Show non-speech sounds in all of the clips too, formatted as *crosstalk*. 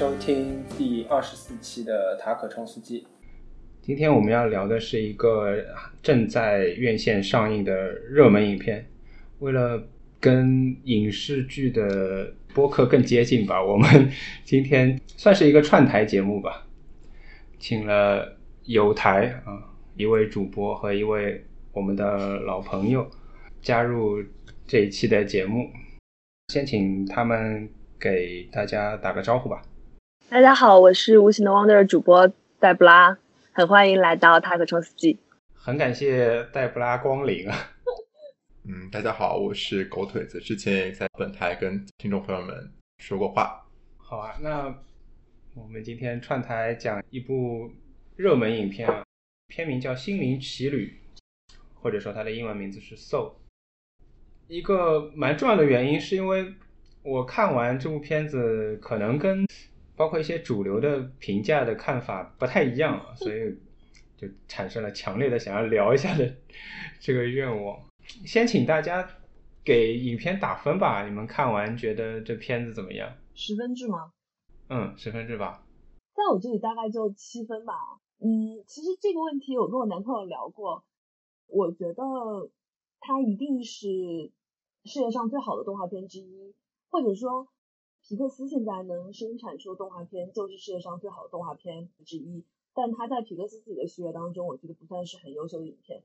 收听第二十四期的塔可冲司机。今天我们要聊的是一个正在院线上映的热门影片。为了跟影视剧的播客更接近吧，我们今天算是一个串台节目吧，请了有台啊一位主播和一位我们的老朋友加入这一期的节目。先请他们给大家打个招呼吧。大家好，我是无形的 Wonder 主播黛布拉，很欢迎来到塔可冲司机。很感谢黛布拉光临啊！*laughs* 嗯，大家好，我是狗腿子，之前也在本台跟听众朋友们说过话。好啊，那我们今天串台讲一部热门影片啊，片名叫《心灵奇旅》，或者说它的英文名字是《Soul》。一个蛮重要的原因是因为我看完这部片子，可能跟包括一些主流的评价的看法不太一样啊，所以就产生了强烈的想要聊一下的这个愿望。先请大家给影片打分吧，你们看完觉得这片子怎么样？十分制吗？嗯，十分制吧。在我这里大概就七分吧。嗯，其实这个问题我跟我男朋友聊过，我觉得它一定是世界上最好的动画片之一，或者说皮克斯现在能生产出动画片就是世界上最好的动画片之一。但他在皮克斯自己的序列当中，我觉得不算是很优秀的影片。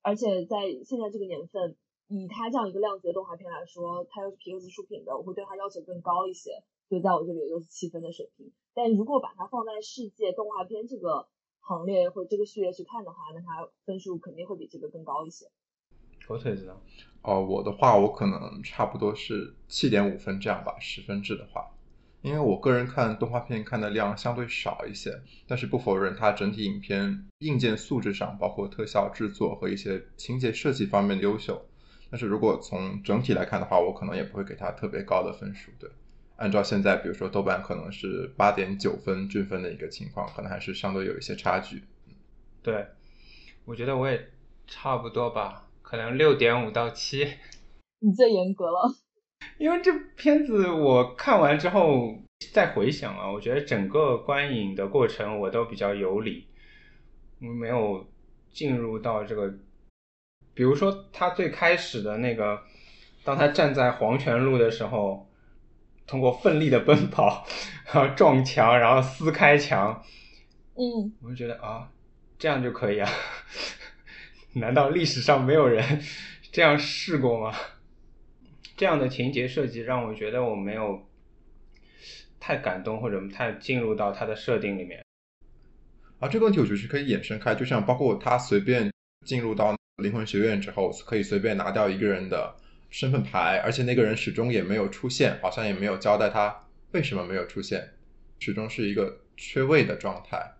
而且在现在这个年份，以它这样一个量级的动画片来说，它又是皮克斯出品的，我会对它要求更高一些，所以在我这里也就是七分的水平。但如果把它放在世界动画片这个行列或这个序列去看的话，那它分数肯定会比这个更高一些。狗腿子呢？哦，我的话，我可能差不多是七点五分这样吧，十分制的话，因为我个人看动画片看的量相对少一些，但是不否认它整体影片硬件素质上，包括特效制作和一些情节设计方面的优秀。但是如果从整体来看的话，我可能也不会给它特别高的分数。对，按照现在比如说豆瓣可能是八点九分均分的一个情况，可能还是相对有一些差距。对，我觉得我也差不多吧，可能六点五到七。*laughs* 你最严格了。因为这片子我看完之后再回想啊，我觉得整个观影的过程我都比较有理，没有进入到这个，比如说他最开始的那个，当他站在黄泉路的时候，通过奋力的奔跑，然后撞墙，然后撕开墙，嗯，我就觉得啊，这样就可以啊？难道历史上没有人 *laughs* 这样试过吗？这样的情节设计让我觉得我没有太感动，或者太进入到他的设定里面。啊，这个问题我觉得是可以衍生开，就像包括他随便进入到灵魂学院之后，可以随便拿掉一个人的身份牌，而且那个人始终也没有出现，好像也没有交代他为什么没有出现，始终是一个缺位的状态。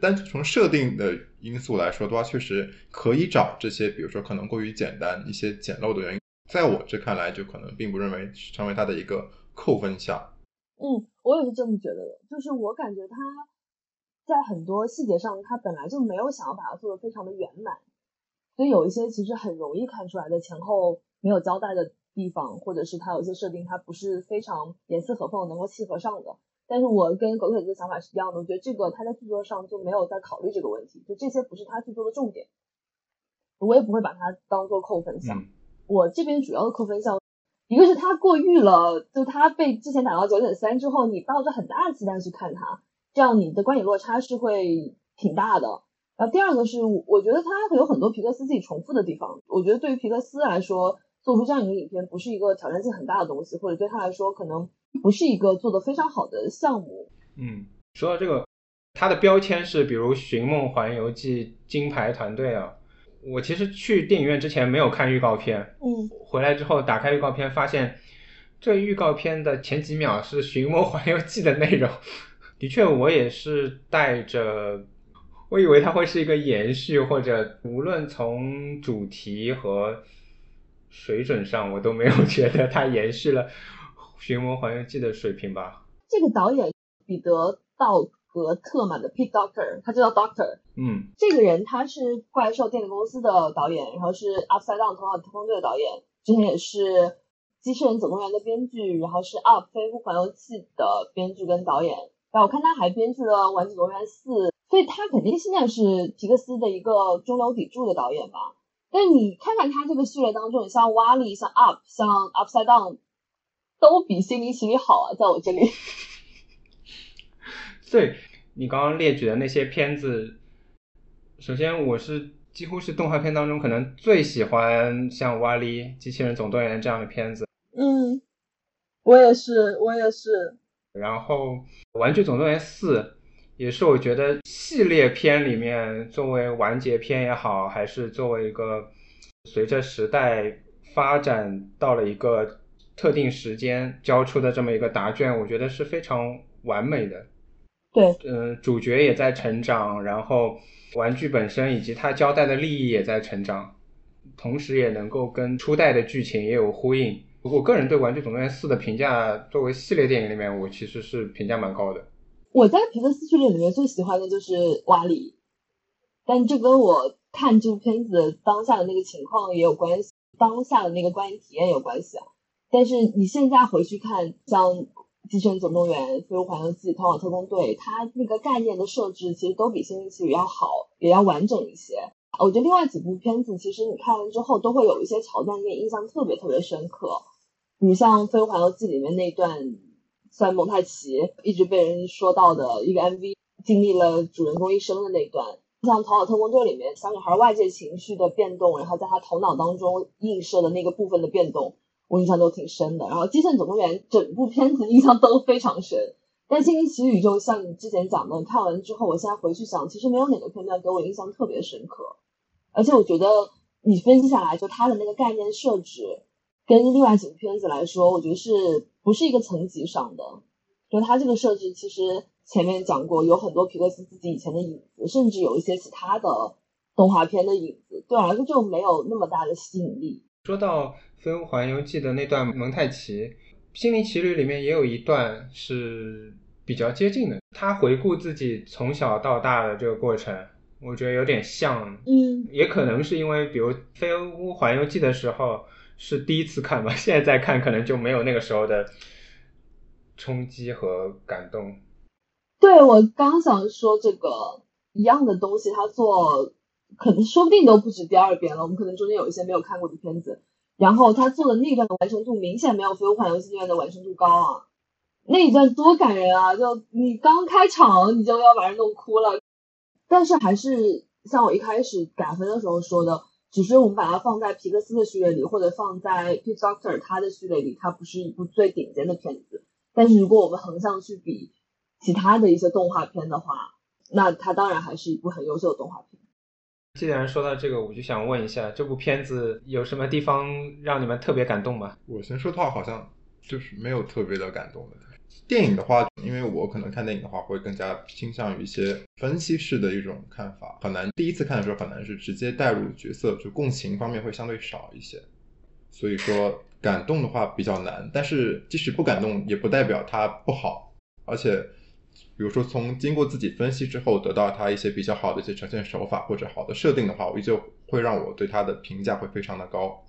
单从设定的因素来说的话，确实可以找这些，比如说可能过于简单、一些简陋的原因。在我这看来，就可能并不认为成为它的一个扣分项。嗯，我也是这么觉得的。就是我感觉他在很多细节上，他本来就没有想要把它做的非常的圆满，所以有一些其实很容易看出来的前后没有交代的地方，或者是他有一些设定，它不是非常严丝合缝能够契合上的。但是我跟狗腿子的想法是一样的，我觉得这个他在剧作上就没有在考虑这个问题，就这些不是他剧作的重点，我也不会把它当做扣分项。我这边主要的扣分项，一个是他过誉了，就他被之前打到九点三之后，你抱着很大的期待去看他，这样你的观影落差是会挺大的。然后第二个是，我觉得他会有很多皮克斯自己重复的地方。我觉得对于皮克斯来说，做出这样一个影片不是一个挑战性很大的东西，或者对他来说可能不是一个做的非常好的项目。嗯，说到这个，它的标签是比如《寻梦环游记》金牌团队啊，我其实去电影院之前没有看预告片，嗯，回来之后打开预告片，发现这预告片的前几秒是《寻梦环游记》的内容。的确，我也是带着，我以为它会是一个延续，或者无论从主题和水准上，我都没有觉得它延续了《寻魔环游记》的水平吧。这个导演彼得道格特嘛的 Pete Doctor，他就叫 Doctor。嗯这个人他是怪兽电影公司的导演，然后是 Upside Down 头脑特工队的导演，之前也是机器人总动员的编剧，然后是 Up 飞屋环游记的编剧跟导演。然后我看他还编剧了玩具总动员四，所以他肯定现在是皮克斯的一个中流砥柱的导演吧。但你看看他这个序列当中，你像瓦力、像 Up、像 Upside Down，都比心灵奇旅好啊，在我这里。对你刚刚列举的那些片子，首先我是几乎是动画片当中可能最喜欢像《瓦力》《机器人总动员》这样的片子。嗯，我也是，我也是。然后《玩具总动员四》也是我觉得系列片里面作为完结篇也好，还是作为一个随着时代发展到了一个特定时间交出的这么一个答卷，我觉得是非常完美的。对，嗯，主角也在成长，然后玩具本身以及它交代的利益也在成长，同时也能够跟初代的剧情也有呼应。我个人对《玩具总动员四》的评价，作为系列电影里面，我其实是评价蛮高的。我在皮克斯系列里面最喜欢的就是瓦里，但这跟我看这部片子当下的那个情况也有关系，当下的那个观影体验有关系啊。但是你现在回去看，像《机器人总动员》《飞屋环游记》《逃跑特工队》，它那个概念的设置其实都比《星际奇旅》要好，也要完整一些。我觉得另外几部片子，其实你看完之后都会有一些桥段给你印象特别特别深刻。你像《飞屋环游记》里面那段，算蒙太奇一直被人说到的一个 MV，经历了主人公一生的那段，像《逃跑特工队》里面小女孩外界情绪的变动，然后在她头脑当中映射的那个部分的变动，我印象都挺深的。然后《机器人总动员》整部片子印象都非常深，但《星际奇旅》就像你之前讲的，看完之后，我现在回去想，其实没有哪个片段给我印象特别深刻，而且我觉得你分析下来，就它的那个概念设置。跟另外几部片子来说，我觉得是不是一个层级上的？就它这个设置，其实前面讲过，有很多皮克斯自己以前的影子，甚至有一些其他的动画片的影子，对我来说就没有那么大的吸引力。说到《飞屋环游记》的那段蒙太奇，《心灵奇旅》里面也有一段是比较接近的，他回顾自己从小到大的这个过程，我觉得有点像，嗯，也可能是因为，比如《飞屋环游记》的时候。是第一次看吧，*laughs* 现在再看可能就没有那个时候的冲击和感动。对我刚想说这个一样的东西，他做可能说不定都不止第二遍了。我们可能中间有一些没有看过的片子，然后他做的那段的完成度明显没有《飞屋环游记》那段的完成度高啊。那一段多感人啊！就你刚开场你就要把人弄哭了，但是还是像我一开始打分的时候说的。只是我们把它放在皮克斯的序列里，或者放在 Pete Doctor 他的序列里，它不是一部最顶尖的片子。但是如果我们横向去比其他的一些动画片的话，那它当然还是一部很优秀的动画片。既然说到这个，我就想问一下，这部片子有什么地方让你们特别感动吗？我先说的话，好像就是没有特别的感动的。电影的话，因为我可能看电影的话，会更加倾向于一些分析式的一种看法，很难第一次看的时候很难是直接带入角色，就共情方面会相对少一些。所以说感动的话比较难，但是即使不感动，也不代表它不好。而且，比如说从经过自己分析之后得到它一些比较好的一些呈现手法或者好的设定的话，我依旧会让我对它的评价会非常的高。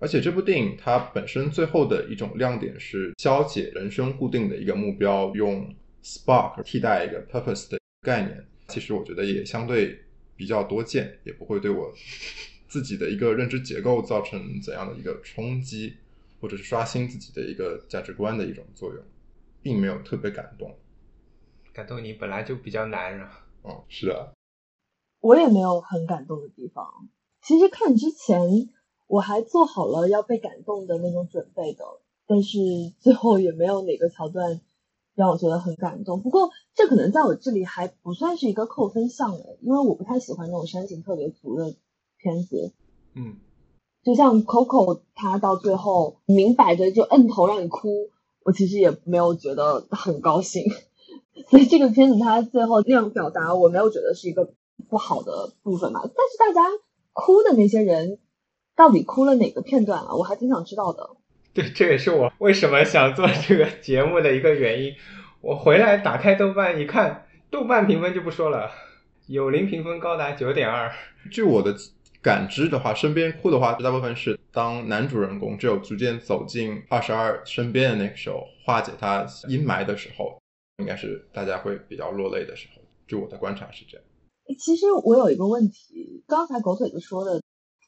而且这部电影它本身最后的一种亮点是消解人生固定的一个目标，用 spark 替代一个 purpose 的概念。其实我觉得也相对比较多见，也不会对我自己的一个认知结构造成怎样的一个冲击，或者是刷新自己的一个价值观的一种作用，并没有特别感动。感动你本来就比较难啊。哦，是啊，我也没有很感动的地方。其实看之前。我还做好了要被感动的那种准备的，但是最后也没有哪个桥段让我觉得很感动。不过这可能在我这里还不算是一个扣分项诶，因为我不太喜欢那种煽情特别足的片子。嗯，就像 Coco，他到最后明摆着就摁头让你哭，我其实也没有觉得很高兴。所以这个片子它最后那样表达，我没有觉得是一个不好的部分吧。但是大家哭的那些人，到底哭了哪个片段啊？我还挺想知道的。对，这也是我为什么想做这个节目的一个原因。我回来打开豆瓣一看，豆瓣评分就不说了，有零评分高达九点二。据我的感知的话，身边哭的话，大部分是当男主人公只有逐渐走进二十二身边的那个时候，化解他阴霾的时候，应该是大家会比较落泪的时候。就我的观察是这样。其实我有一个问题，刚才狗腿子说的，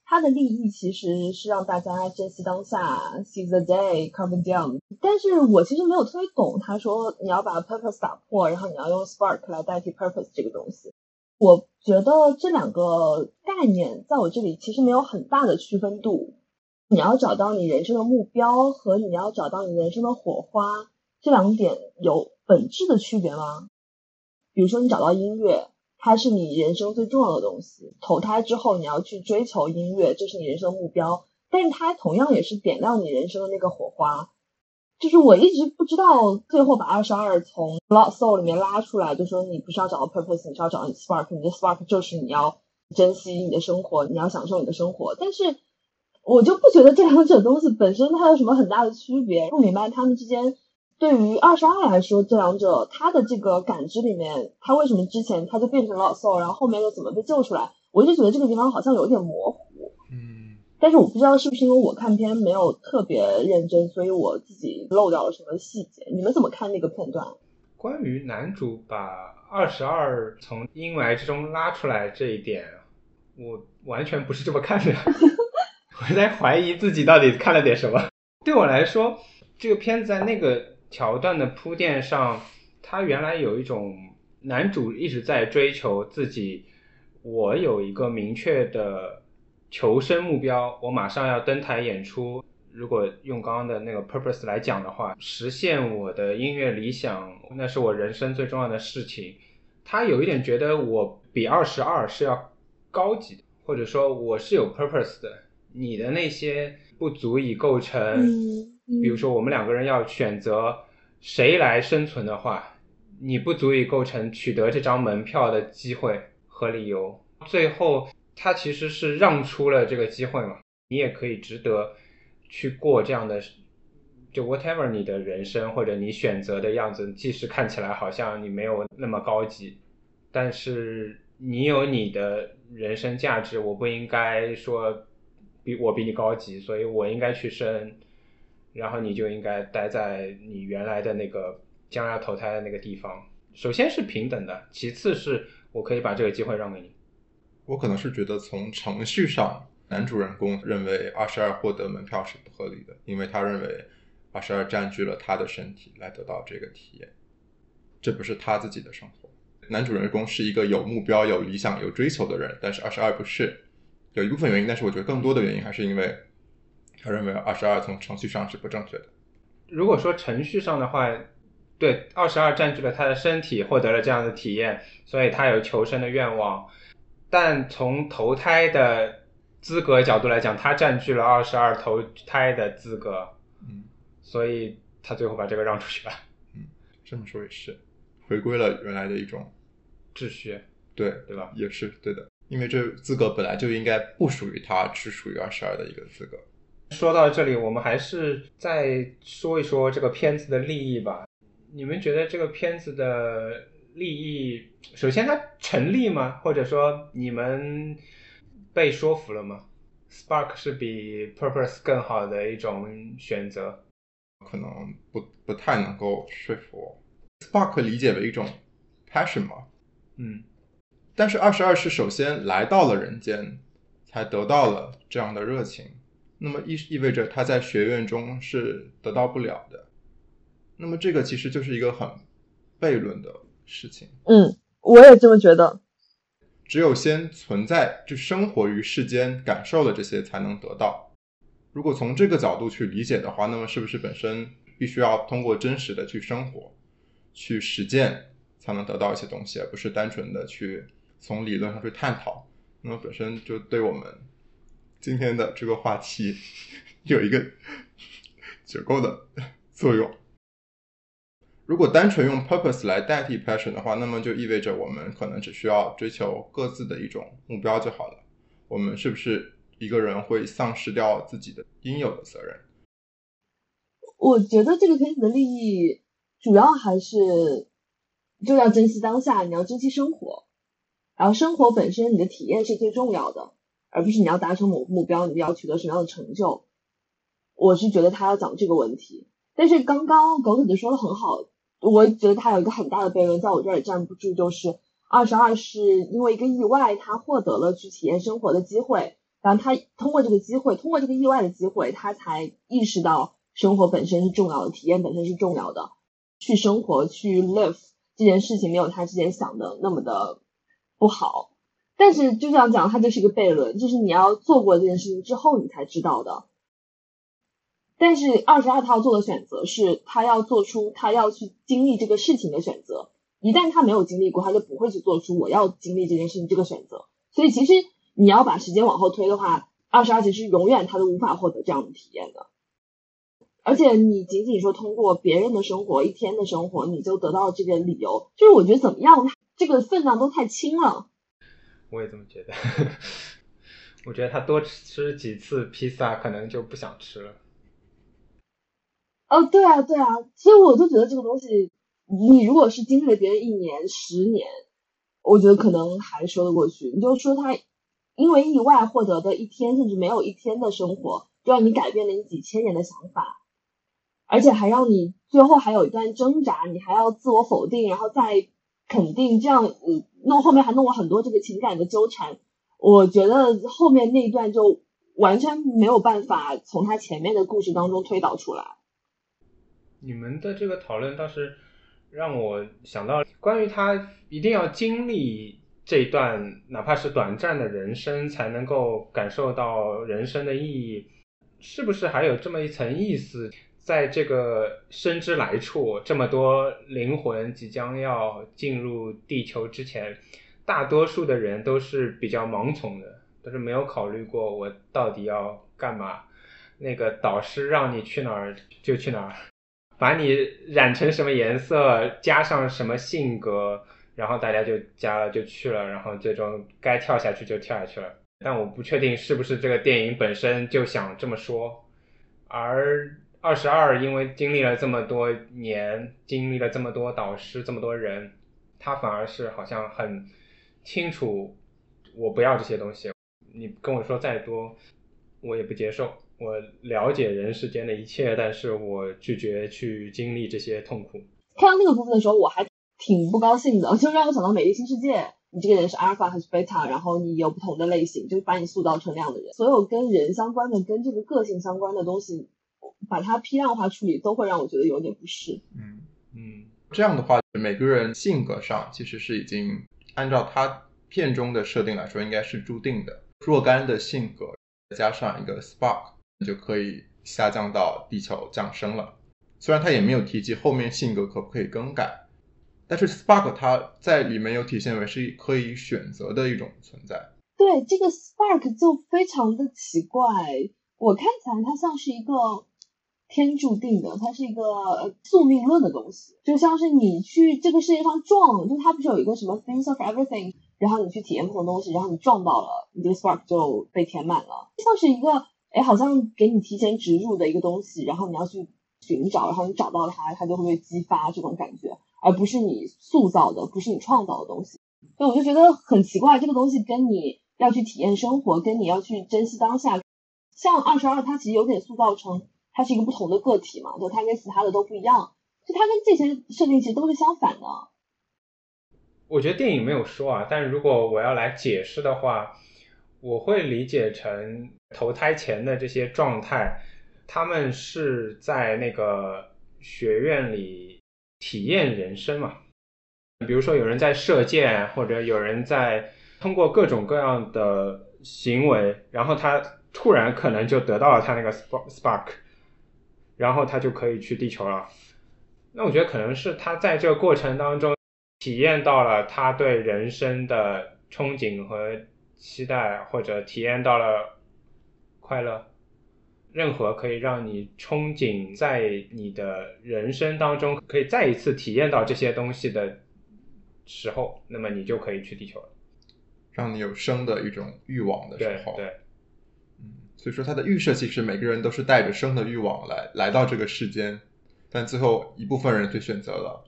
他的利益其实是让大家珍惜当下，see the day，calm down。但是我其实没有特别懂他说你要把 purpose 打破，然后你要用 spark 来代替 purpose 这个东西。我觉得这两个概念在我这里其实没有很大的区分度。你要找到你人生的目标和你要找到你人生的火花，这两点有本质的区别吗？比如说你找到音乐。它是你人生最重要的东西。投胎之后，你要去追求音乐，这是你人生的目标。但是它同样也是点亮你人生的那个火花。就是我一直不知道，最后把二十二从 Lost Soul 里面拉出来，就说你不是要找到 purpose，你是要找到 spark，你的 spark 就是你要珍惜你的生活，你要享受你的生活。但是我就不觉得这两者东西本身它有什么很大的区别，不明白他们之间。对于二十二来说，这两者他的这个感知里面，他为什么之前他就变成了 soul，然后后面又怎么被救出来？我就觉得这个地方好像有点模糊。嗯，但是我不知道是不是因为我看片没有特别认真，所以我自己漏掉了什么细节。你们怎么看那个片段？关于男主把二十二从阴霾之中拉出来这一点，我完全不是这么看的。*laughs* 我在怀疑自己到底看了点什么。对我来说，这个片子在那个。桥段的铺垫上，他原来有一种男主一直在追求自己，我有一个明确的求生目标，我马上要登台演出。如果用刚刚的那个 purpose 来讲的话，实现我的音乐理想，那是我人生最重要的事情。他有一点觉得我比二十二是要高级的，或者说我是有 purpose 的，你的那些不足以构成。比如说，我们两个人要选择谁来生存的话，你不足以构成取得这张门票的机会和理由。最后，他其实是让出了这个机会嘛，你也可以值得去过这样的，就 whatever 你的人生或者你选择的样子，即使看起来好像你没有那么高级，但是你有你的人生价值。我不应该说比我比你高级，所以我应该去生。然后你就应该待在你原来的那个将要投胎的那个地方。首先是平等的，其次是我可以把这个机会让给你。我可能是觉得从程序上，男主人公认为二十二获得门票是不合理的，因为他认为二十二占据了他的身体来得到这个体验，这不是他自己的生活。男主人公是一个有目标、有理想、有追求的人，但是二十二不是。有一部分原因，但是我觉得更多的原因还是因为。他认为二十二从程序上是不正确的。如果说程序上的话，对，二十二占据了他的身体，获得了这样的体验，所以他有求生的愿望。但从投胎的资格角度来讲，他占据了二十二投胎的资格。嗯，所以他最后把这个让出去了。嗯，这么说也是，回归了原来的一种秩序。对，对吧？也是对的，因为这资格本来就应该不属于他，只属于二十二的一个资格。说到这里，我们还是再说一说这个片子的利益吧。你们觉得这个片子的利益，首先它成立吗？或者说你们被说服了吗？Spark 是比 Purpose 更好的一种选择？可能不不太能够说服我。Spark 理解为一种 passion 吗？嗯，但是二十二是首先来到了人间，才得到了这样的热情。那么意意味着他在学院中是得到不了的，那么这个其实就是一个很悖论的事情。嗯，我也这么觉得。只有先存在，就生活于世间，感受了这些，才能得到。如果从这个角度去理解的话，那么是不是本身必须要通过真实的去生活、去实践，才能得到一些东西，而不是单纯的去从理论上去探讨那么本身就对我们今天的这个话题 *laughs* 有一个结构的 *laughs* 作用。如果单纯用 purpose 来代替 passion 的话，那么就意味着我们可能只需要追求各自的一种目标就好了。我们是不是一个人会丧失掉自己的应有的责任？我觉得这个片子的利益主要还是就要珍惜当下，你要珍惜生活，然后生活本身你的体验是最重要的，而不是你要达成某个目标，你要取得什么样的成就。我是觉得他要讲这个问题，但是刚刚狗腿子说的很好。我觉得他有一个很大的悖论，在我这儿也站不住，就是二十二是因为一个意外，他获得了去体验生活的机会，然后他通过这个机会，通过这个意外的机会，他才意识到生活本身是重要的，体验本身是重要的，去生活去 live 这件事情没有他之前想的那么的不好，但是就这样讲，它就是一个悖论，就是你要做过这件事情之后，你才知道的。但是二十二他要做的选择是，他要做出他要去经历这个事情的选择。一旦他没有经历过，他就不会去做出我要经历这件事情这个选择。所以其实你要把时间往后推的话，二十二其实永远他都无法获得这样的体验的。而且你仅仅说通过别人的生活一天的生活，你就得到这个理由，就是我觉得怎么样，这个分量都太轻了。我也这么觉得。*laughs* 我觉得他多吃几次披萨，可能就不想吃了。哦，对啊，对啊，所以我就觉得这个东西，你如果是经历了别人一年、十年，我觉得可能还说得过去。你就说他因为意外获得的一天，甚至没有一天的生活，就让你改变了你几千年的想法，而且还让你最后还有一段挣扎，你还要自我否定，然后再肯定，这样你，弄后面还弄了很多这个情感的纠缠。我觉得后面那一段就完全没有办法从他前面的故事当中推导出来。你们的这个讨论倒是让我想到，关于他一定要经历这段哪怕是短暂的人生，才能够感受到人生的意义，是不是还有这么一层意思？在这个生之来处，这么多灵魂即将要进入地球之前，大多数的人都是比较盲从的，都是没有考虑过我到底要干嘛。那个导师让你去哪儿就去哪儿。把你染成什么颜色，加上什么性格，然后大家就加了就去了，然后最终该跳下去就跳下去了。但我不确定是不是这个电影本身就想这么说。而二十二因为经历了这么多年，经历了这么多导师，这么多人，他反而是好像很清楚，我不要这些东西，你跟我说再多，我也不接受。我了解人世间的一切，但是我拒绝去经历这些痛苦。看到那个部分的时候，我还挺不高兴的，就让我想到《美丽新世界》。你这个人是阿尔法还是贝塔？然后你有不同的类型，就是把你塑造成那样的人。所有跟人相关的、跟这个个性相关的东西，把它批量化处理，都会让我觉得有点不适。嗯嗯，这样的话，每个人性格上其实是已经按照他片中的设定来说，应该是注定的。若干的性格加上一个 spark。就可以下降到地球降生了。虽然他也没有提及后面性格可不可以更改，但是 Spark 它在里面有体现为是可以选择的一种存在。对这个 Spark 就非常的奇怪，我看起来它像是一个天注定的，它是一个宿命论的东西，就像是你去这个世界上撞，就它不是有一个什么 things of everything，然后你去体验不同东西，然后你撞到了，你这个 Spark 就被填满了，像是一个。哎，好像给你提前植入的一个东西，然后你要去寻找，然后你找到它，它就会被激发这种感觉，而不是你塑造的，不是你创造的东西。所以我就觉得很奇怪，这个东西跟你要去体验生活，跟你要去珍惜当下，像二十二，它其实有点塑造成它是一个不同的个体嘛，就它跟其他的都不一样，就它跟这些设定其实都是相反的。我觉得电影没有说啊，但如果我要来解释的话。我会理解成投胎前的这些状态，他们是在那个学院里体验人生嘛？比如说有人在射箭，或者有人在通过各种各样的行为，然后他突然可能就得到了他那个 spark，然后他就可以去地球了。那我觉得可能是他在这个过程当中体验到了他对人生的憧憬和。期待或者体验到了快乐，任何可以让你憧憬在你的人生当中可以再一次体验到这些东西的时候，那么你就可以去地球了。让你有生的一种欲望的时候，对对，嗯，所以说他的预设其实每个人都是带着生的欲望来来到这个世间，但最后一部分人却选择了，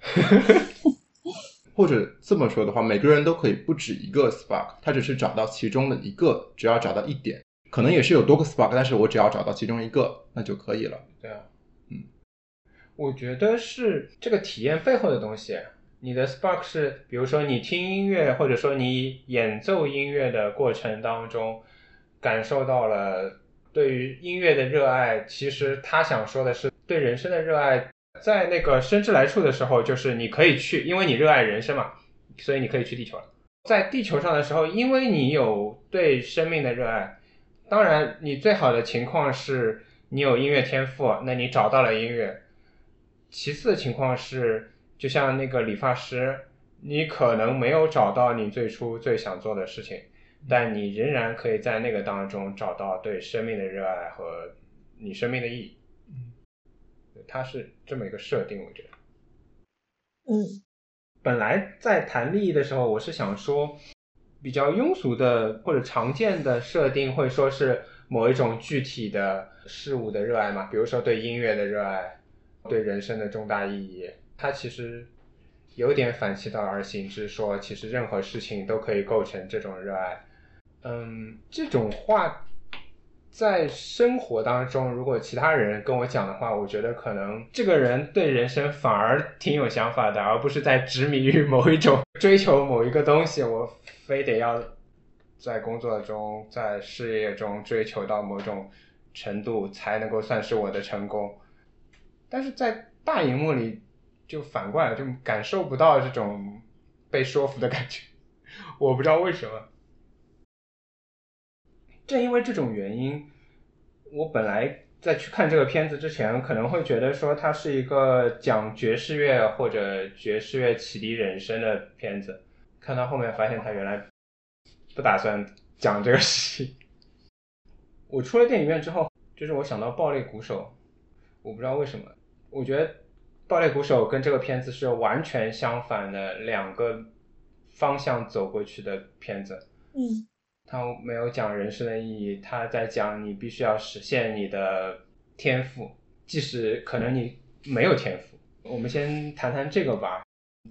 *laughs* 或者这么说的话，每个人都可以不止一个 spark，他只是找到其中的一个，只要找到一点，可能也是有多个 spark，但是我只要找到其中一个，那就可以了。对啊，嗯，我觉得是这个体验背后的东西。你的 spark 是，比如说你听音乐，或者说你演奏音乐的过程当中，感受到了对于音乐的热爱。其实他想说的是对人生的热爱，在那个生之来处的时候，就是你可以去，因为你热爱人生嘛，所以你可以去地球了。在地球上的时候，因为你有对生命的热爱，当然你最好的情况是你有音乐天赋，那你找到了音乐。其次的情况是。就像那个理发师，你可能没有找到你最初最想做的事情，但你仍然可以在那个当中找到对生命的热爱和你生命的意义。嗯，它是这么一个设定，我觉得。嗯，本来在谈利益的时候，我是想说，比较庸俗的或者常见的设定会说是某一种具体的事物的热爱嘛，比如说对音乐的热爱，对人生的重大意义。它其实有点反其道而行之，说其实任何事情都可以构成这种热爱。嗯，这种话在生活当中，如果其他人跟我讲的话，我觉得可能这个人对人生反而挺有想法的，而不是在执迷于某一种追求某一个东西，我非得要在工作中、在事业中追求到某种程度才能够算是我的成功。但是在大荧幕里。就反过来，就感受不到这种被说服的感觉，*laughs* 我不知道为什么。正因为这种原因，我本来在去看这个片子之前，可能会觉得说它是一个讲爵士乐或者爵士乐启迪人生的片子。看到后面发现，他原来不打算讲这个事情。我出了电影院之后，就是我想到《暴力鼓手》，我不知道为什么，我觉得。《爆裂鼓手》跟这个片子是完全相反的两个方向走过去的片子。嗯，他没有讲人生的意义，他在讲你必须要实现你的天赋，即使可能你没有天赋。我们先谈谈这个吧。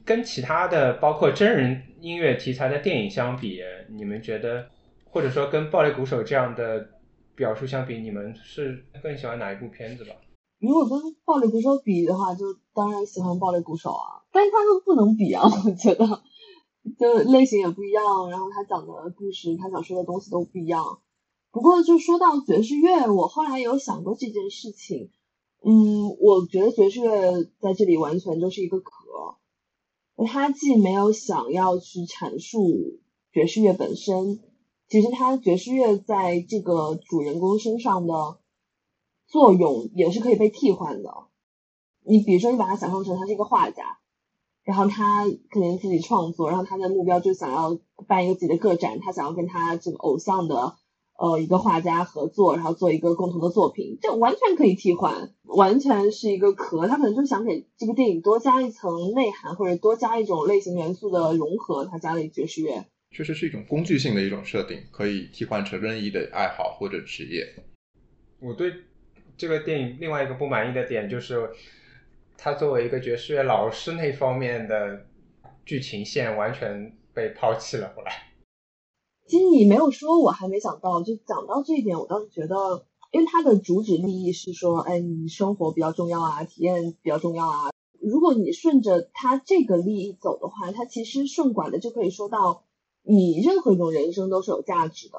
跟其他的包括真人音乐题材的电影相比，你们觉得，或者说跟《暴力鼓手》这样的表述相比，你们是更喜欢哪一部片子吧？如果跟暴力鼓手比的话，就当然喜欢暴力鼓手啊，但是他们不能比啊，我觉得，就类型也不一样，然后他讲的故事，他想说的东西都不一样。不过就说到爵士乐，我后来有想过这件事情，嗯，我觉得爵士乐在这里完全就是一个壳，他既没有想要去阐述爵士乐本身，其实他爵士乐在这个主人公身上的。作用也是可以被替换的。你比如说，你把他想象成他是一个画家，然后他肯定自己创作，然后他的目标就想要办一个自己的个展，他想要跟他这个偶像的呃一个画家合作，然后做一个共同的作品，这完全可以替换，完全是一个壳。他可能就想给这个电影多加一层内涵，或者多加一种类型元素的融合，他加了爵士乐，确实是一种工具性的一种设定，可以替换成任意的爱好或者职业。我对。这个电影另外一个不满意的点就是，他作为一个爵士乐老师那方面的剧情线完全被抛弃了。后来，其实你没有说，我还没想到。就讲到这一点，我倒是觉得，因为他的主旨利益是说，哎，你生活比较重要啊，体验比较重要啊。如果你顺着他这个利益走的话，他其实顺拐的就可以说到，你任何一种人生都是有价值的，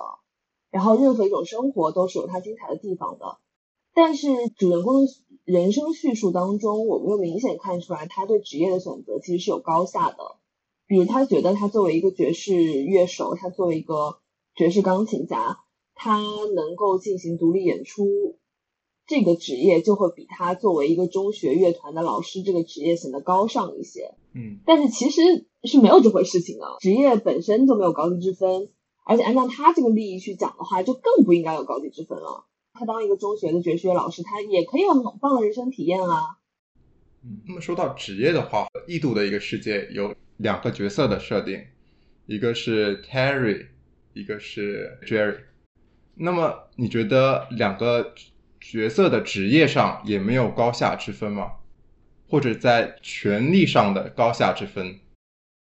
然后任何一种生活都是有它精彩的地方的。但是主人公人生叙述当中，我们又明显看出来，他对职业的选择其实是有高下的。比如，他觉得他作为一个爵士乐手，他作为一个爵士钢琴家，他能够进行独立演出，这个职业就会比他作为一个中学乐团的老师这个职业显得高尚一些。嗯但是其实是没有这回事情的，职业本身就没有高低之分，而且按照他这个利益去讲的话，就更不应该有高低之分了。他当一个中学的爵士乐老师，他也可以有很棒的人生体验啊。嗯那么说到职业的话，异度的一个世界有两个角色的设定，一个是 Terry，一个是 Jerry。那么你觉得两个角色的职业上也没有高下之分吗？或者在权力上的高下之分？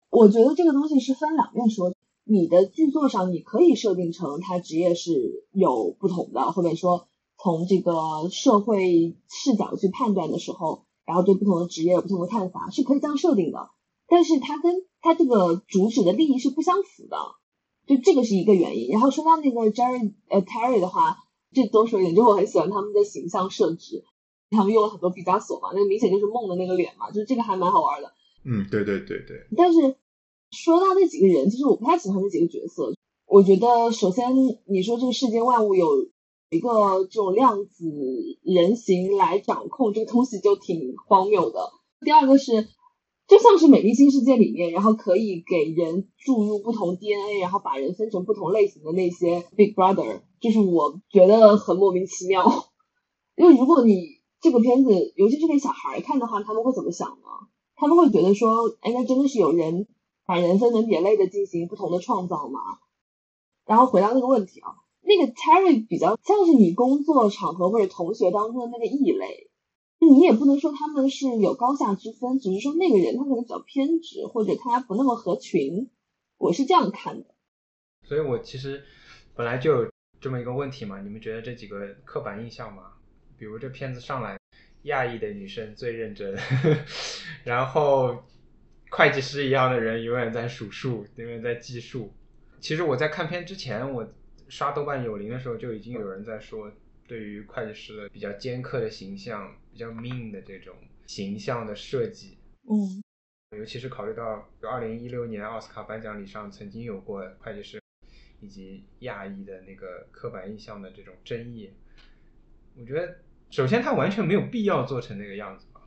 我觉得这个东西是分两面说。你的剧作上，你可以设定成他职业是有不同的，或者说从这个社会视角去判断的时候，然后对不同的职业有不同的看法，是可以这样设定的。但是它跟它这个主旨的利益是不相符的，就这个是一个原因。然后说到那个 Jerry 呃 Terry 的话，这多说一点，就我很喜欢他们的形象设置，他们用了很多毕加索嘛，那个明显就是梦的那个脸嘛，就是这个还蛮好玩的。嗯，对对对对，但是说到那几个人，其实我不太喜欢那几个角色。我觉得首先你说这个世间万物有一个这种量子人形来掌控这个东西，就挺荒谬的。第二个是，就像是《美丽新世界》里面，然后可以给人注入不同 DNA，然后把人分成不同类型的那些 Big Brother，就是我觉得很莫名其妙。因为如果你这个片子，尤其是给小孩看的话，他们会怎么想呢？他们会觉得说，哎，那真的是有人把人分门别类的进行不同的创造嘛？然后回到那个问题啊，那个 Terry 比较像是你工作场合或者同学当中的那个异类，你也不能说他们是有高下之分，只是说那个人他可能比较偏执，或者他不那么合群，我是这样看的。所以我其实本来就有这么一个问题嘛，你们觉得这几个刻板印象嘛，比如这片子上来，亚裔的女生最认真，*laughs* 然后会计师一样的人永远在数数，永远在计数。其实我在看片之前，我刷豆瓣有灵的时候就已经有人在说，对于会计师的比较尖刻的形象，比较 mean 的这种形象的设计，嗯尤其是考虑到二零一六年奥斯卡颁奖礼上曾经有过会计师以及亚裔的那个刻板印象的这种争议，我觉得首先他完全没有必要做成那个样子吧，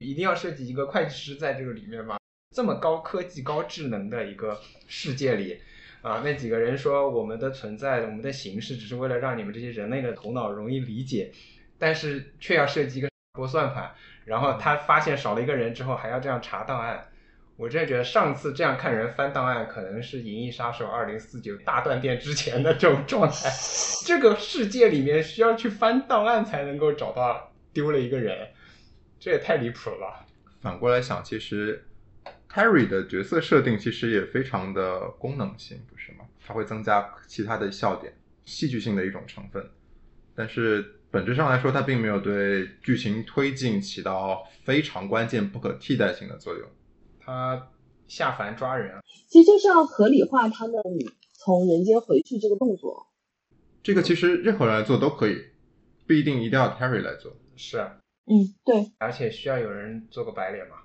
一定要设计一个会计师在这个里面吗？这么高科技、高智能的一个世界里，啊，那几个人说我们的存在、我们的形式只是为了让你们这些人类的头脑容易理解，但是却要设计一个拨算盘，然后他发现少了一个人之后还要这样查档案。我真的觉得上次这样看人翻档案，可能是《银翼杀手二零四九》大断电之前的这种状态。*laughs* 这个世界里面需要去翻档案才能够找到丢了一个人，这也太离谱了吧！反过来想，其实 Harry 的角色设定其实也非常的功能性，不是吗？它会增加其他的笑点，戏剧性的一种成分。但是本质上来说，它并没有对剧情推进起到非常关键、不可替代性的作用。他下凡抓人，啊其实就是要合理化他们从人间回去这个动作。这个其实任何人来做都可以，不一定一定要 Terry 来做。是啊，嗯，对，而且需要有人做个白脸嘛。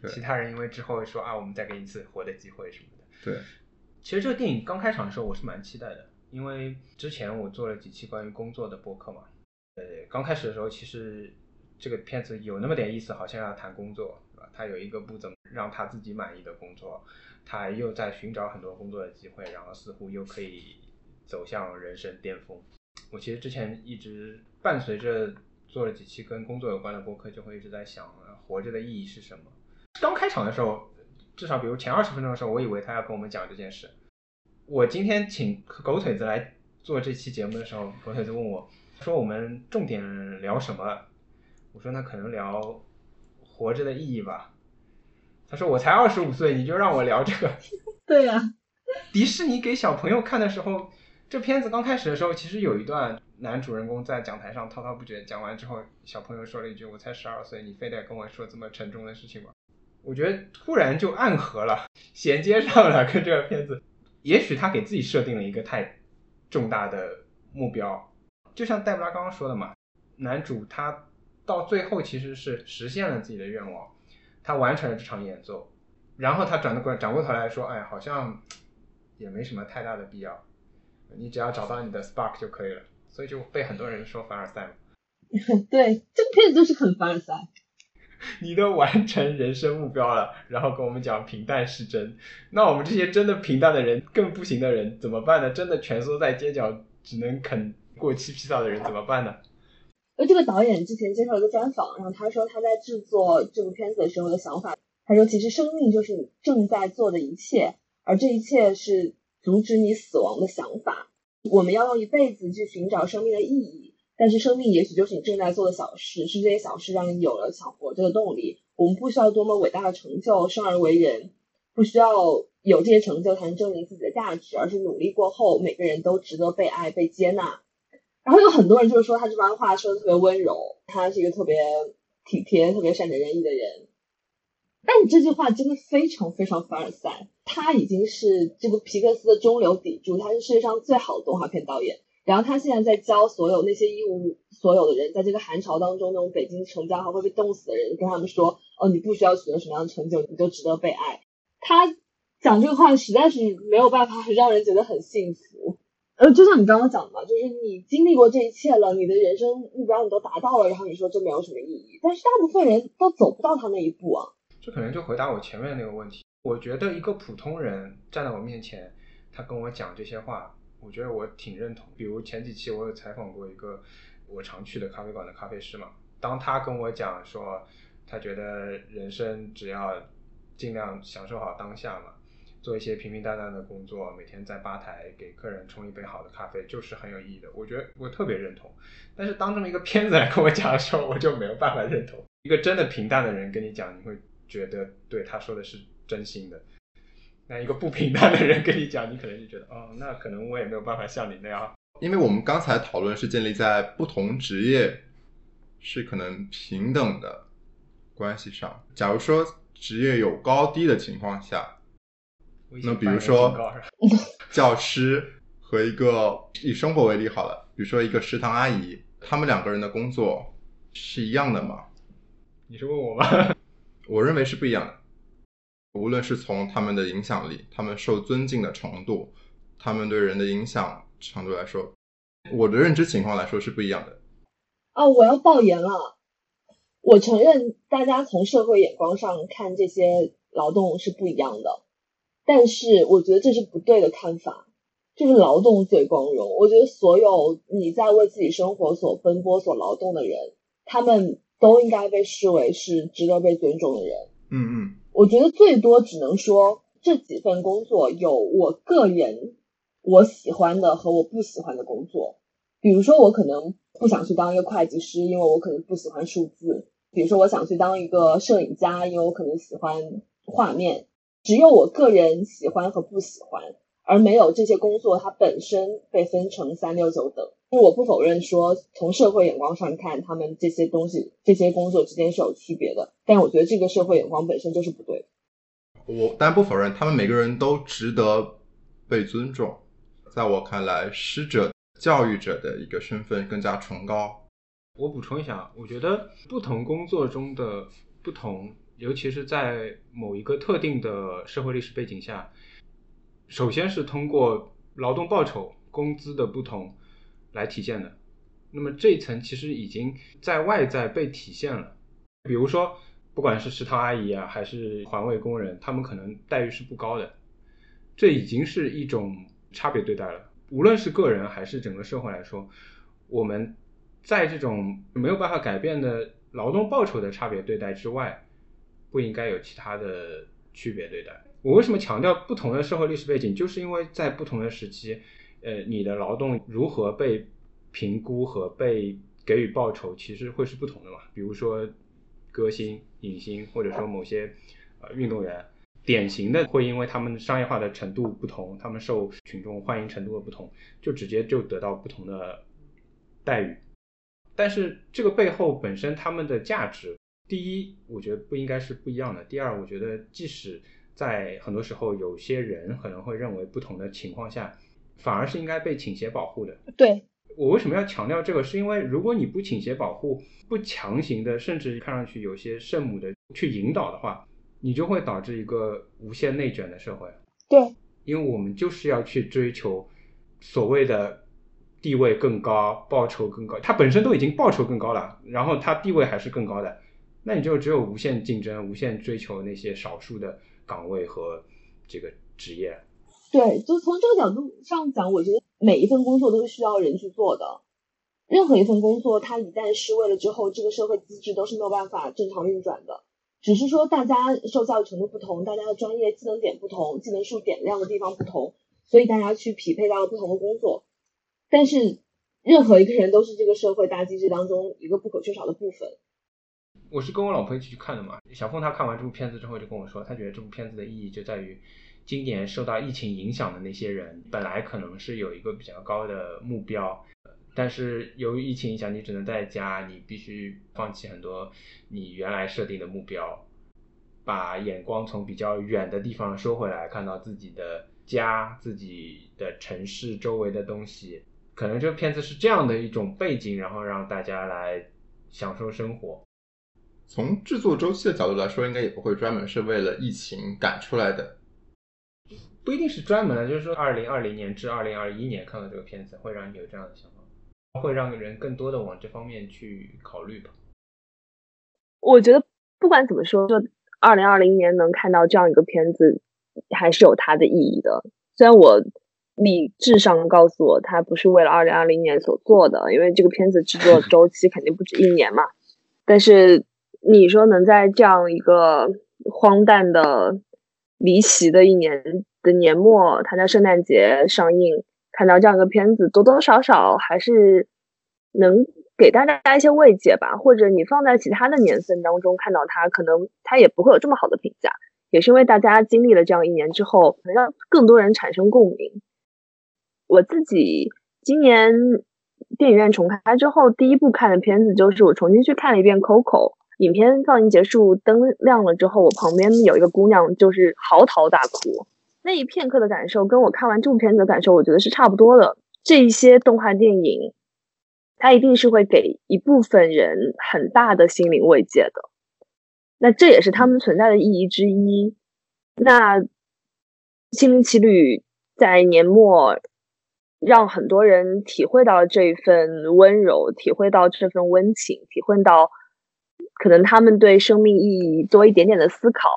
对其他人因为之后说啊，我们再给你一次活的机会什么的。对，其实这个电影刚开场的时候，我是蛮期待的，因为之前我做了几期关于工作的播客嘛。呃，刚开始的时候，其实这个片子有那么点意思，好像要谈工作，对吧？他有一个不怎么让他自己满意的工作，他又在寻找很多工作的机会，然后似乎又可以走向人生巅峰。我其实之前一直伴随着做了几期跟工作有关的播客，就会一直在想，呃活着的意义是什么？刚开场的时候，至少比如前二十分钟的时候，我以为他要跟我们讲这件事。我今天请狗腿子来做这期节目的时候，狗腿子问我说：“我们重点聊什么？”我说：“那可能聊活着的意义吧。”他说：“我才二十五岁，你就让我聊这个？*laughs* ”对呀、迪士尼给小朋友看的时候，这片子刚开始的时候，其实有一段男主人公在讲台上滔滔不绝，讲完之后，小朋友说了一句：“我才十二岁，你非得跟我说这么沉重的事情吗？”我觉得突然就暗合了，衔接上了跟这个片子。也许他给自己设定了一个太重大的目标，就像黛布拉刚刚说的嘛，男主他到最后其实是实现了自己的愿望，他完成了这场演奏，然后他转过转过头来说：“哎，好像也没什么太大的必要，你只要找到你的 spark 就可以了。”所以就被很多人说凡尔赛嘛。*laughs* 对，这个片子就是很凡尔赛。你都完成人生目标了，然后跟我们讲平淡是真，那我们这些真的平淡的人，更不行的人怎么办呢？真的蜷缩在街角，只能啃过期披萨的人怎么办呢？而这个导演之前接受一个专访，然后他说他在制作这部片子的时候的想法，他说其实生命就是你正在做的一切，而这一切是阻止你死亡的想法。我们要用一辈子去寻找生命的意义。但是生命也许就是你正在做的小事，是这些小事让你有了想活着的动力。我们不需要多么伟大的成就，生而为人，不需要有这些成就才能证明自己的价值，而是努力过后，每个人都值得被爱、被接纳。然后有很多人就是说他这番话说的特别温柔，他是一个特别体贴、特别善解人意的人。但你这句话真的非常非常凡尔赛。他已经是这个皮克斯的中流砥柱，他是世界上最好的动画片导演。然后他现在在教所有那些一无所有的人，在这个寒潮当中，那种北京城郊还会被冻死的人，跟他们说：“哦，你不需要取得什么样的成就，你就值得被爱。”他讲这个话实在是没有办法让人觉得很幸福。呃，就像你刚刚讲的嘛，就是你经历过这一切了，你的人生目标你都达到了，然后你说这没有什么意义，但是大部分人都走不到他那一步啊。这可能就回答我前面那个问题。我觉得一个普通人站在我面前，他跟我讲这些话。我觉得我挺认同，比如前几期我有采访过一个我常去的咖啡馆的咖啡师嘛，当他跟我讲说，他觉得人生只要尽量享受好当下嘛，做一些平平淡淡的工作，每天在吧台给客人冲一杯好的咖啡，就是很有意义的。我觉得我特别认同，但是当这么一个片子来跟我讲的时候，我就没有办法认同。一个真的平淡的人跟你讲，你会觉得对他说的是真心的。那一个不平淡的人跟你讲，你可能就觉得，哦，那可能我也没有办法像你那样。因为我们刚才讨论是建立在不同职业是可能平等的关系上。假如说职业有高低的情况下，那比如说 *laughs* 教师和一个以生活为例好了，比如说一个食堂阿姨，他们两个人的工作是一样的吗？你是问我吗？*laughs* 我认为是不一样的。无论是从他们的影响力、他们受尊敬的程度、他们对人的影响程度来说，我的认知情况来说是不一样的。啊，我要爆言了！我承认大家从社会眼光上看这些劳动是不一样的，但是我觉得这是不对的看法。就是劳动最光荣，我觉得所有你在为自己生活所奔波、所劳动的人，他们都应该被视为是值得被尊重的人。嗯嗯。我觉得最多只能说这几份工作有我个人我喜欢的和我不喜欢的工作。比如说，我可能不想去当一个会计师，因为我可能不喜欢数字；比如说，我想去当一个摄影家，因为我可能喜欢画面。只有我个人喜欢和不喜欢，而没有这些工作它本身被分成三六九等。我不否认说，从社会眼光上看，他们这些东西、这些工作之间是有区别的。但我觉得这个社会眼光本身就是不对的。我当然不否认，他们每个人都值得被尊重。在我看来，师者、教育者的一个身份更加崇高。我补充一下，我觉得不同工作中的不同，尤其是在某一个特定的社会历史背景下，首先是通过劳动报酬、工资的不同。来体现的，那么这一层其实已经在外在被体现了。比如说，不管是食堂阿姨啊，还是环卫工人，他们可能待遇是不高的，这已经是一种差别对待了。无论是个人还是整个社会来说，我们在这种没有办法改变的劳动报酬的差别对待之外，不应该有其他的区别对待。我为什么强调不同的社会历史背景，就是因为在不同的时期。呃，你的劳动如何被评估和被给予报酬，其实会是不同的嘛？比如说歌星、影星，或者说某些呃运动员，典型的会因为他们商业化的程度不同，他们受群众欢迎程度的不同，就直接就得到不同的待遇。但是这个背后本身他们的价值，第一，我觉得不应该是不一样的；第二，我觉得即使在很多时候有些人可能会认为不同的情况下。反而是应该被倾斜保护的。对我为什么要强调这个？是因为如果你不倾斜保护，不强行的，甚至看上去有些圣母的去引导的话，你就会导致一个无限内卷的社会。对，因为我们就是要去追求所谓的地位更高，报酬更高，他本身都已经报酬更高了，然后他地位还是更高的，那你就只有无限竞争，无限追求那些少数的岗位和这个职业。对，就从这个角度上讲，我觉得每一份工作都是需要人去做的。任何一份工作，它一旦失位了之后，这个社会机制都是没有办法正常运转的。只是说大家受教育程度不同，大家的专业技能点不同，技能数点亮的地方不同，所以大家去匹配到了不同的工作。但是任何一个人都是这个社会大机制当中一个不可缺少的部分。我是跟我老婆一起去看的嘛，小凤她看完这部片子之后就跟我说，她觉得这部片子的意义就在于，今年受到疫情影响的那些人，本来可能是有一个比较高的目标，但是由于疫情影响，你只能在家，你必须放弃很多你原来设定的目标，把眼光从比较远的地方收回来，看到自己的家、自己的城市周围的东西，可能这个片子是这样的一种背景，然后让大家来享受生活。从制作周期的角度来说，应该也不会专门是为了疫情赶出来的。不一定是专门的，就是说，二零二零年至二零二一年看到这个片子，会让你有这样的想法，会让人更多的往这方面去考虑吧。我觉得不管怎么说，就二零二零年能看到这样一个片子，还是有它的意义的。虽然我理智上告诉我，它不是为了二零二零年所做的，因为这个片子制作周期肯定不止一年嘛。但是你说能在这样一个荒诞的、离奇的一年的年末，它在圣诞节上映，看到这样一个片子，多多少少还是能给大家一些慰藉吧。或者你放在其他的年份当中看到它，可能它也不会有这么好的评价。也是因为大家经历了这样一年之后，能让更多人产生共鸣。我自己今年电影院重开之后，第一部看的片子就是我重新去看了一遍《Coco》。影片放映结束，灯亮了之后，我旁边有一个姑娘就是嚎啕大哭。那一片刻的感受，跟我看完这部片子的感受，我觉得是差不多的。这一些动画电影，它一定是会给一部分人很大的心灵慰藉的。那这也是他们存在的意义之一。那《心灵奇旅》在年末让很多人体会到这份温柔，体会到这份温情，体会到。可能他们对生命意义多一点点的思考，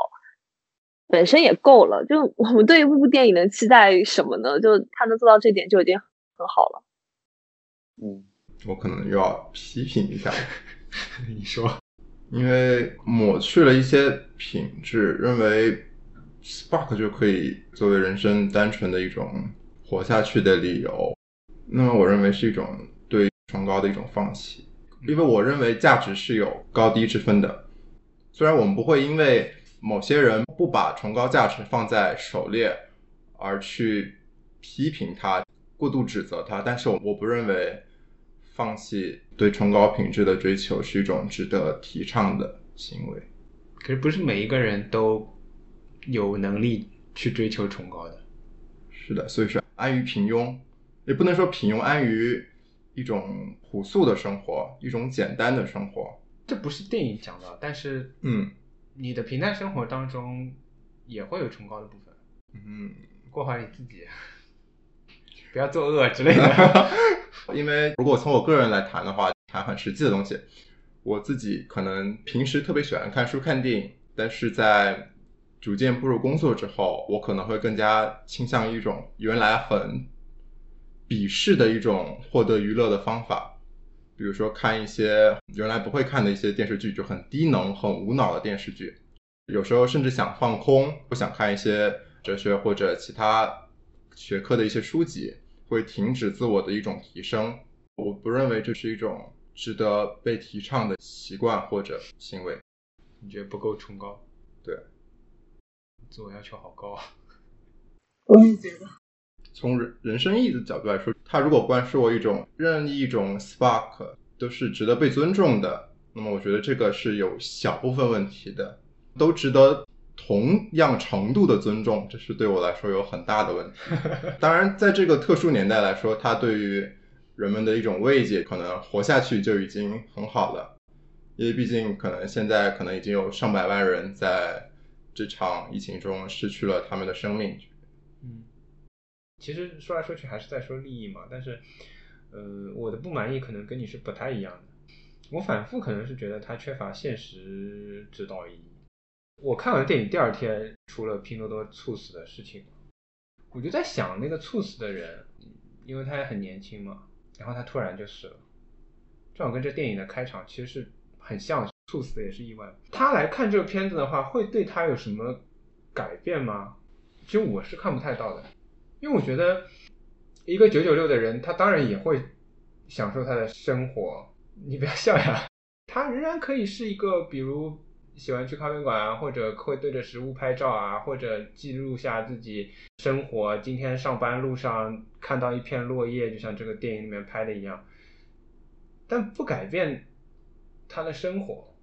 本身也够了。就我们对一部部电影能期待什么呢？就他能做到这点就已经很好了。嗯，我可能又要批评一下，*laughs* 你说，因为抹去了一些品质，认为 Spark 就可以作为人生单纯的一种活下去的理由，那么我认为是一种对崇高的一种放弃。因为我认为价值是有高低之分的，虽然我们不会因为某些人不把崇高价值放在首列而去批评他、过度指责他，但是我我不认为放弃对崇高品质的追求是一种值得提倡的行为。可是不是每一个人都有能力去追求崇高的。是的，所以说安于平庸，也不能说平庸，安于。一种朴素的生活，一种简单的生活，这不是电影讲的，但是，嗯，你的平淡生活当中也会有崇高的部分，嗯，过好你自己，不要作恶之类的。*laughs* 因为如果从我个人来谈的话，谈很实际的东西，我自己可能平时特别喜欢看书、看电影，但是在逐渐步入工作之后，我可能会更加倾向于一种原来很。鄙视的一种获得娱乐的方法，比如说看一些原来不会看的一些电视剧，就很低能、很无脑的电视剧。有时候甚至想放空，不想看一些哲学或者其他学科的一些书籍，会停止自我的一种提升。我不认为这是一种值得被提倡的习惯或者行为。你觉得不够崇高？对，自我要求好高啊！我也觉得。从人人生意义的角度来说，他如果灌输我一种任意一种 spark 都是值得被尊重的，那么我觉得这个是有小部分问题的，都值得同样程度的尊重，这是对我来说有很大的问题。*laughs* 当然，在这个特殊年代来说，它对于人们的一种慰藉，可能活下去就已经很好了，因为毕竟可能现在可能已经有上百万人在这场疫情中失去了他们的生命。其实说来说去还是在说利益嘛，但是呃，我的不满意可能跟你是不太一样的。我反复可能是觉得它缺乏现实指导意义。我看完电影第二天，出了拼多多猝死的事情，我就在想那个猝死的人，因为他也很年轻嘛，然后他突然就死了，正好跟这电影的开场其实是很像，猝死也是意外。他来看这个片子的话，会对他有什么改变吗？其实我是看不太到的，因为我觉得一个九九六的人，他当然也会享受他的生活。你不要笑呀，他仍然可以是一个，比如喜欢去咖啡馆啊，或者会对着食物拍照啊，或者记录下自己生活。今天上班路上看到一片落叶，就像这个电影里面拍的一样，但不改变他的生活。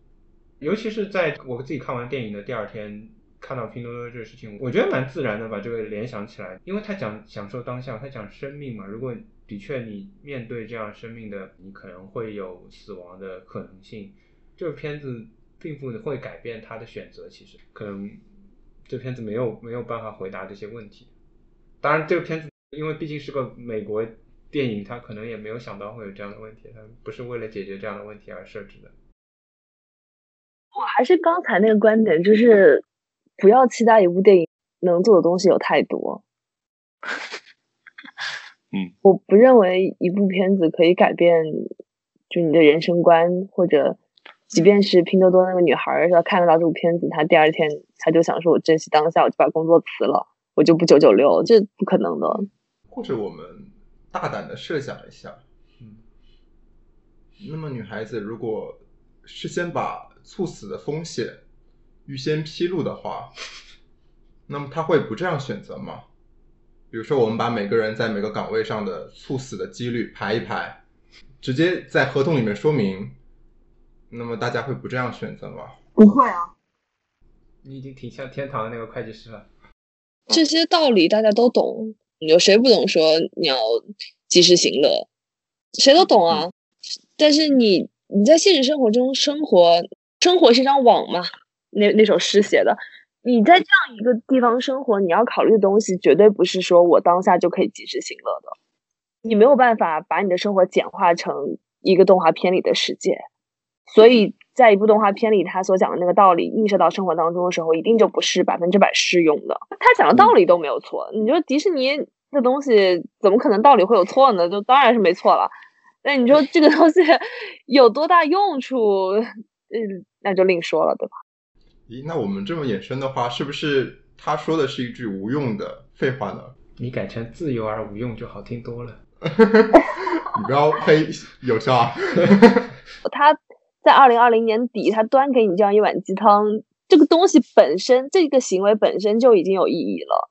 尤其是在我自己看完电影的第二天，看到拼多多这个事情，我觉得蛮自然的把这个联想起来，因为他讲享受当下，他讲生命嘛。如果的确你面对这样生命的，你可能会有死亡的可能性。这个片子并不会改变他的选择，其实可能这片子没有没有办法回答这些问题。当然，这个片子因为毕竟是个美国电影，他可能也没有想到会有这样的问题，他不是为了解决这样的问题而设置的。我还是刚才那个观点，就是不要期待一部电影能做的东西有太多。*laughs* 嗯，我不认为一部片子可以改变就你的人生观，或者即便是拼多多那个女孩儿，她看得到这部片子，她第二天她就想说：“我珍惜当下，我就把工作辞了，我就不九九六。”这不可能的。或者我们大胆的设想一下，嗯，那么女孩子如果事先把猝死的风险预先披露的话，*laughs* 那么他会不这样选择吗？比如说，我们把每个人在每个岗位上的猝死的几率排一排，直接在合同里面说明，那么大家会不这样选择吗？不会啊，你已经挺像天堂的那个会计师了。这些道理大家都懂，有谁不懂？说你要及时行乐，谁都懂啊。但是你你在现实生活中生活，生活是一张网嘛？那那首诗写的。你在这样一个地方生活，你要考虑的东西绝对不是说我当下就可以及时行乐的。你没有办法把你的生活简化成一个动画片里的世界，所以在一部动画片里，他所讲的那个道理映射到生活当中的时候，一定就不是百分之百适用的。他讲的道理都没有错，你说迪士尼的东西怎么可能道理会有错呢？就当然是没错了。那你说这个东西 *laughs* 有多大用处？嗯，那就另说了，对吧？咦，那我们这么衍生的话，是不是他说的是一句无用的废话呢？你改成自由而无用就好听多了。*laughs* 你不要黑有效啊！*laughs* 他在二零二零年底，他端给你这样一碗鸡汤，这个东西本身，这个行为本身就已经有意义了。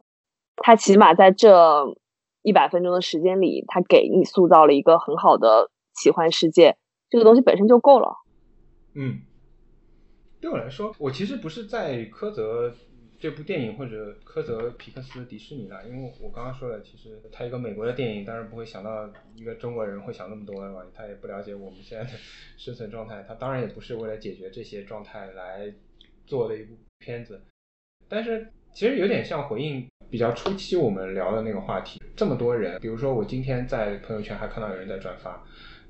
他起码在这一百分钟的时间里，他给你塑造了一个很好的奇幻世界，这个东西本身就够了。嗯。对我来说，我其实不是在苛责这部电影或者苛责皮克斯、迪士尼啦，因为我刚刚说了，其实他一个美国的电影，当然不会想到一个中国人会想那么多了吧，他也不了解我们现在的 *laughs* 生存状态，他当然也不是为了解决这些状态来做的一部片子。但是其实有点像回应比较初期我们聊的那个话题，这么多人，比如说我今天在朋友圈还看到有人在转发，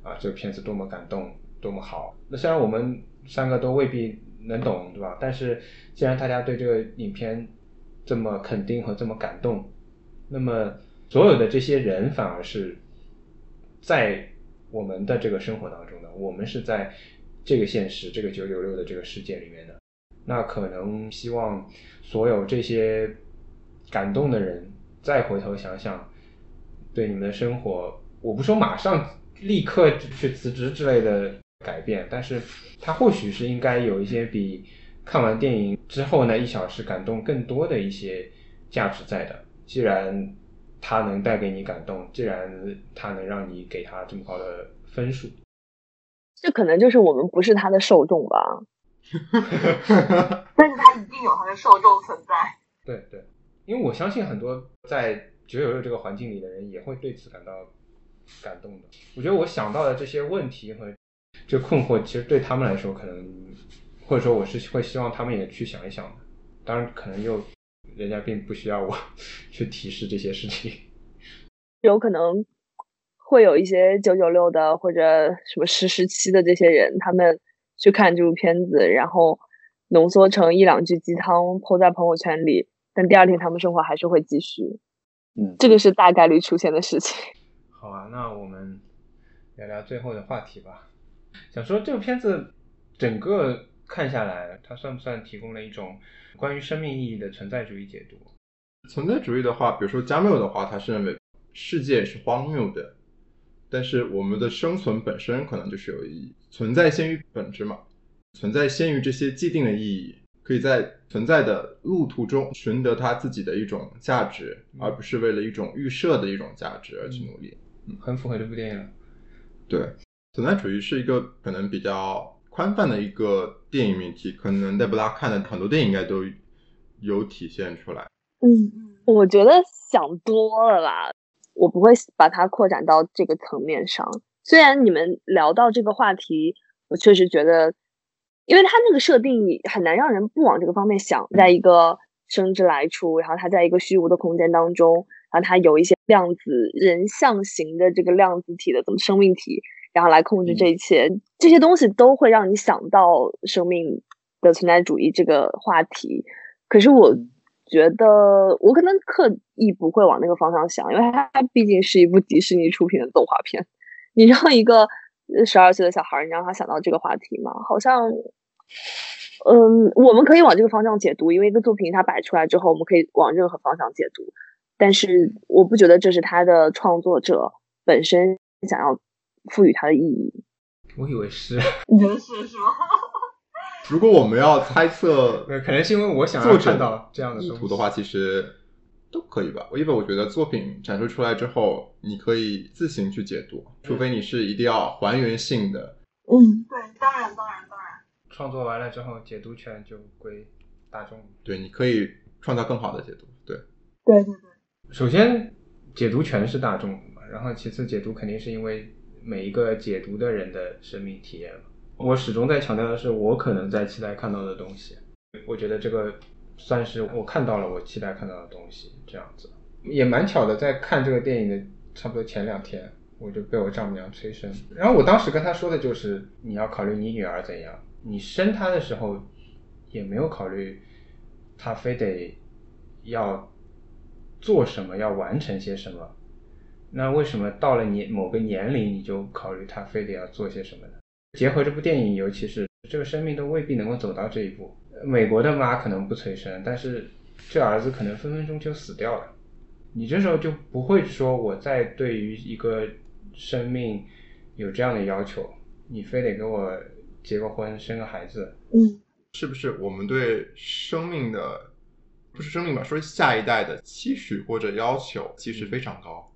啊，这个片子多么感动，多么好。那虽然我们三个都未必。能懂对吧？但是既然大家对这个影片这么肯定和这么感动，那么所有的这些人反而是在我们的这个生活当中的，我们是在这个现实、这个九九六的这个世界里面的。那可能希望所有这些感动的人再回头想想，对你们的生活，我不说马上立刻去辞职之类的。改变，但是它或许是应该有一些比看完电影之后那一小时感动更多的一些价值在的。既然它能带给你感动，既然它能让你给他这么高的分数，这可能就是我们不是他的受众吧。但是他一定有他的受众存在。对对，因为我相信很多在九九六这个环境里的人也会对此感到感动的。我觉得我想到的这些问题和。这困惑其实对他们来说，可能或者说我是会希望他们也去想一想的。当然，可能又人家并不需要我 *laughs* 去提示这些事情。有可能会有一些九九六的或者什么十时期的这些人，他们去看这部片子，然后浓缩成一两句鸡汤抛在朋友圈里，但第二天他们生活还是会继续。嗯，这个是大概率出现的事情。好啊，那我们聊聊最后的话题吧。想说这个片子整个看下来，它算不算提供了一种关于生命意义的存在主义解读？存在主义的话，比如说加缪的话，他是认为世界是荒谬的，但是我们的生存本身可能就是有意义，存在先于本质嘛，存在先于这些既定的意义，可以在存在的路途中寻得它自己的一种价值，而不是为了一种预设的一种价值而去努力。嗯很符合这部电影。对，存在主义是一个可能比较宽泛的一个电影命题，可能黛布拉看的很多电影应该都有体现出来。嗯嗯，我觉得想多了啦，我不会把它扩展到这个层面上。虽然你们聊到这个话题，我确实觉得，因为它那个设定很难让人不往这个方面想，在一个生之来处，然后它在一个虚无的空间当中，然后它有一些量子人像型的这个量子体的怎么生命体，然后来控制这一切，这些东西都会让你想到生命的存在主义这个话题。可是我。觉得我可能刻意不会往那个方向想，因为它毕竟是一部迪士尼出品的动画片。你让一个十二岁的小孩，你让他想到这个话题吗？好像，嗯，我们可以往这个方向解读，因为一个作品它摆出来之后，我们可以往任何方向解读。但是我不觉得这是他的创作者本身想要赋予它的意义。我以为是，*laughs* 你觉得是是吗？如果我们要猜测，*laughs* 可能是因为我想要看到这样的意图的话，其实都可以吧。因为我觉得作品展示出来之后，你可以自行去解读，除非你是一定要还原性的。嗯，对，当然，当然，当然。创作完了之后，解读权就归大众。对，你可以创造更好的解读。对，对对对。首先，解读权是大众的嘛，然后其次，解读肯定是因为每一个解读的人的生命体验。我始终在强调的是，我可能在期待看到的东西。我觉得这个算是我看到了我期待看到的东西，这样子也蛮巧的。在看这个电影的差不多前两天，我就被我丈母娘催生。然后我当时跟她说的就是，你要考虑你女儿怎样。你生她的时候也没有考虑她非得要做什么，要完成些什么。那为什么到了年某个年龄，你就考虑他非得要做些什么呢？结合这部电影，尤其是这个生命都未必能够走到这一步。美国的妈可能不催生，但是这儿子可能分分钟就死掉了。你这时候就不会说我在对于一个生命有这样的要求，你非得给我结个婚生个孩子。嗯，是不是我们对生命的不是生命吧，说下一代的期许或者要求其实非常高？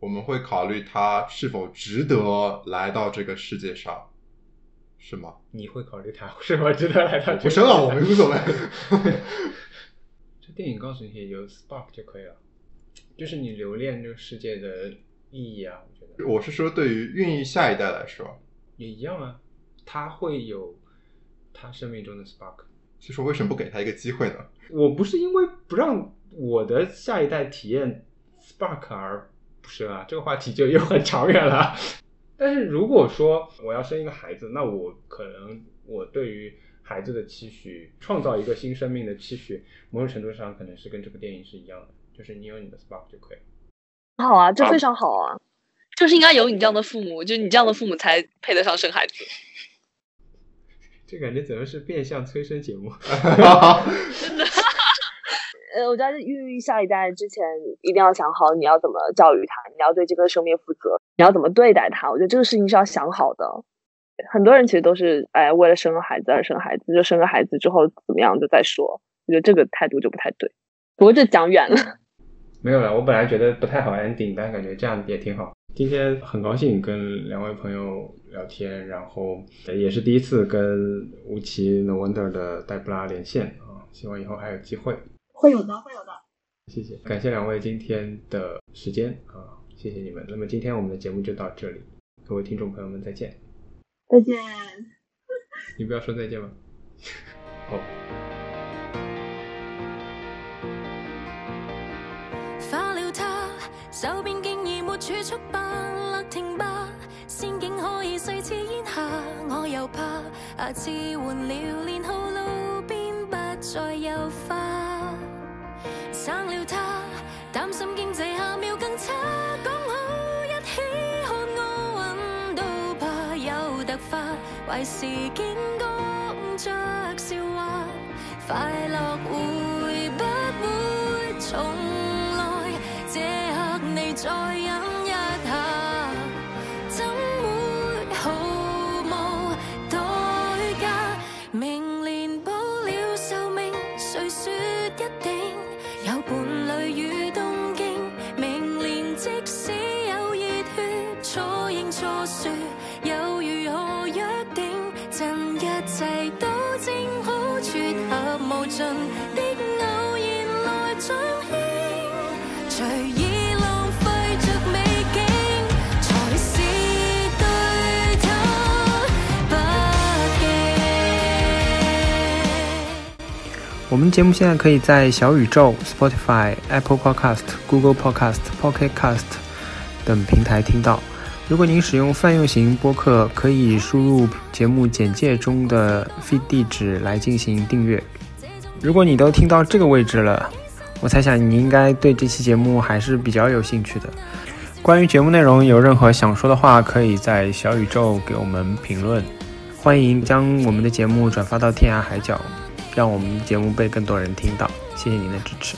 我们会考虑他是否值得来到这个世界上。是吗？你会考虑他是否值得来到？不生了，我们无所谓。*laughs* 这电影告诉你有 spark 就可以了，就是你留恋这个世界的意义啊。我觉得，我是说，对于孕育下一代来说，也一样啊。他会有他生命中的 spark。其实，为什么不给他一个机会呢？我不是因为不让我的下一代体验 spark 而不是啊，这个话题就又很长远了。*laughs* 但是如果说我要生一个孩子，那我可能我对于孩子的期许，创造一个新生命的期许，某种程度上可能是跟这部电影是一样的，就是你有你的 spark 就可以。好啊，这非常好啊，就是应该有你这样的父母，就你这样的父母才配得上生孩子。*laughs* 这感觉怎么是变相催生节目？*laughs* 真的。呃，我觉得孕育下一代之前，一定要想好你要怎么教育他，你要对这个生命负责，你要怎么对待他。我觉得这个事情是要想好的。很多人其实都是哎，为了生个孩子而生孩子，就生个孩子之后怎么样就再说。我觉得这个态度就不太对。不过这讲远了。*laughs* 没有了，我本来觉得不太好 ending，但感觉这样也挺好。今天很高兴跟两位朋友聊天，然后也是第一次跟吴奇 No Wonder 的黛布拉连线啊，希望以后还有机会。会有的，会有的。谢谢，感谢两位今天的时间啊，谢谢你们。那么今天我们的节目就到这里，各位听众朋友们再见。再见。*laughs* 你不要说再见吗？好。化了他，手边竟已没儲蓄吧，勒停吧，仙境可以碎似煙霞，我又怕下次換了練好路邊不再有花，生了他，担心经济下秒更差，讲好一起看奥运都怕有突发。坏事件講着笑话，快乐会不会重来？这刻你再有我们节目现在可以在小宇宙、Spotify、Apple Podcast、Google Podcast、Pocket Cast 等平台听到。如果您使用泛用型播客，可以输入节目简介中的 feed 地址来进行订阅。如果你都听到这个位置了，我猜想你应该对这期节目还是比较有兴趣的。关于节目内容有任何想说的话，可以在小宇宙给我们评论。欢迎将我们的节目转发到天涯海角，让我们节目被更多人听到。谢谢您的支持。